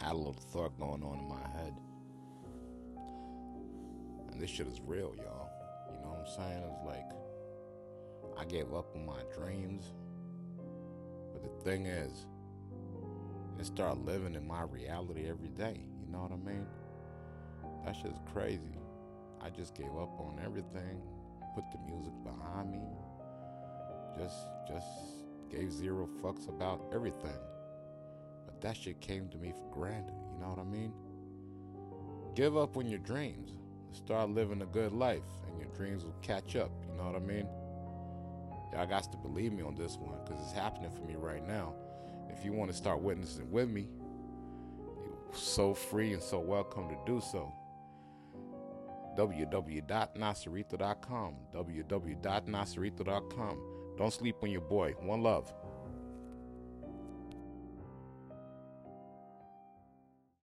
had a little thought going on in my head. And this shit is real, y'all. You know what I'm saying? It's like I gave up on my dreams. But the thing is, I start living in my reality every day. You know what I mean? That shit's crazy. I just gave up on everything, put the music behind me, just just gave zero fucks about everything. That shit came to me for granted, you know what I mean? Give up on your dreams. Start living a good life and your dreams will catch up, you know what I mean? Y'all got to believe me on this one because it's happening for me right now. If you want to start witnessing with me, you're so free and so welcome to do so. www.nasarito.com. www.nasarito.com. Don't sleep on your boy. One love.